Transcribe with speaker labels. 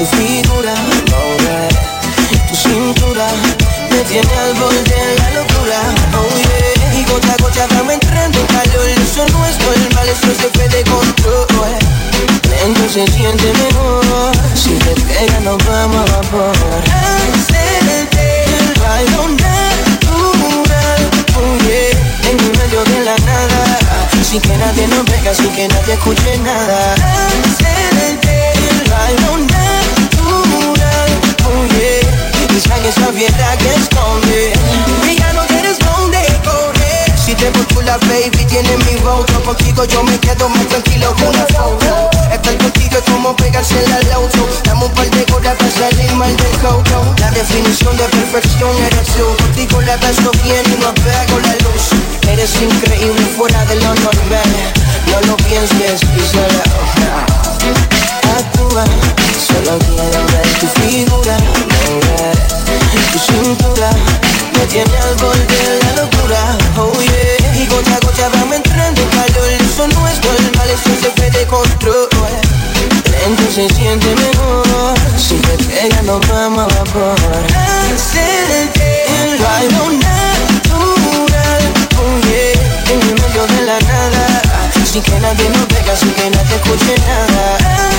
Speaker 1: Tu figura, mover tu cintura. Me tiene al borde de la locura, oh yeah. Y gota a gota vamos entrando en calor. Eso no es normal, eso se fue de control. Lento se siente mejor. Si te pega, nos vamos a vapor. Hacerte el baile natural, oh yeah. En medio de la nada. Sin que nadie nos vea, sin que nadie escuche nada. que esconde. No te responde, corre Si te busco la baby, tiene mi voto Contigo yo me quedo más tranquilo con una foto. Estar contigo es como pegarse en la loto. Dame un par de horas para salir mal del coco. La definición de perfección eres tú. Contigo la paso bien y no apago la luz. Eres increíble fuera de lo normal. No lo pienses, písalo Actúa, solo quiero ver tu figura. se siente mejor. Si te pegas nos vamos a vapor. Excelente, lo algo natural Oh yeah, en el medio de la nada. Sin que nadie nos vea, sin que nadie escuche nada.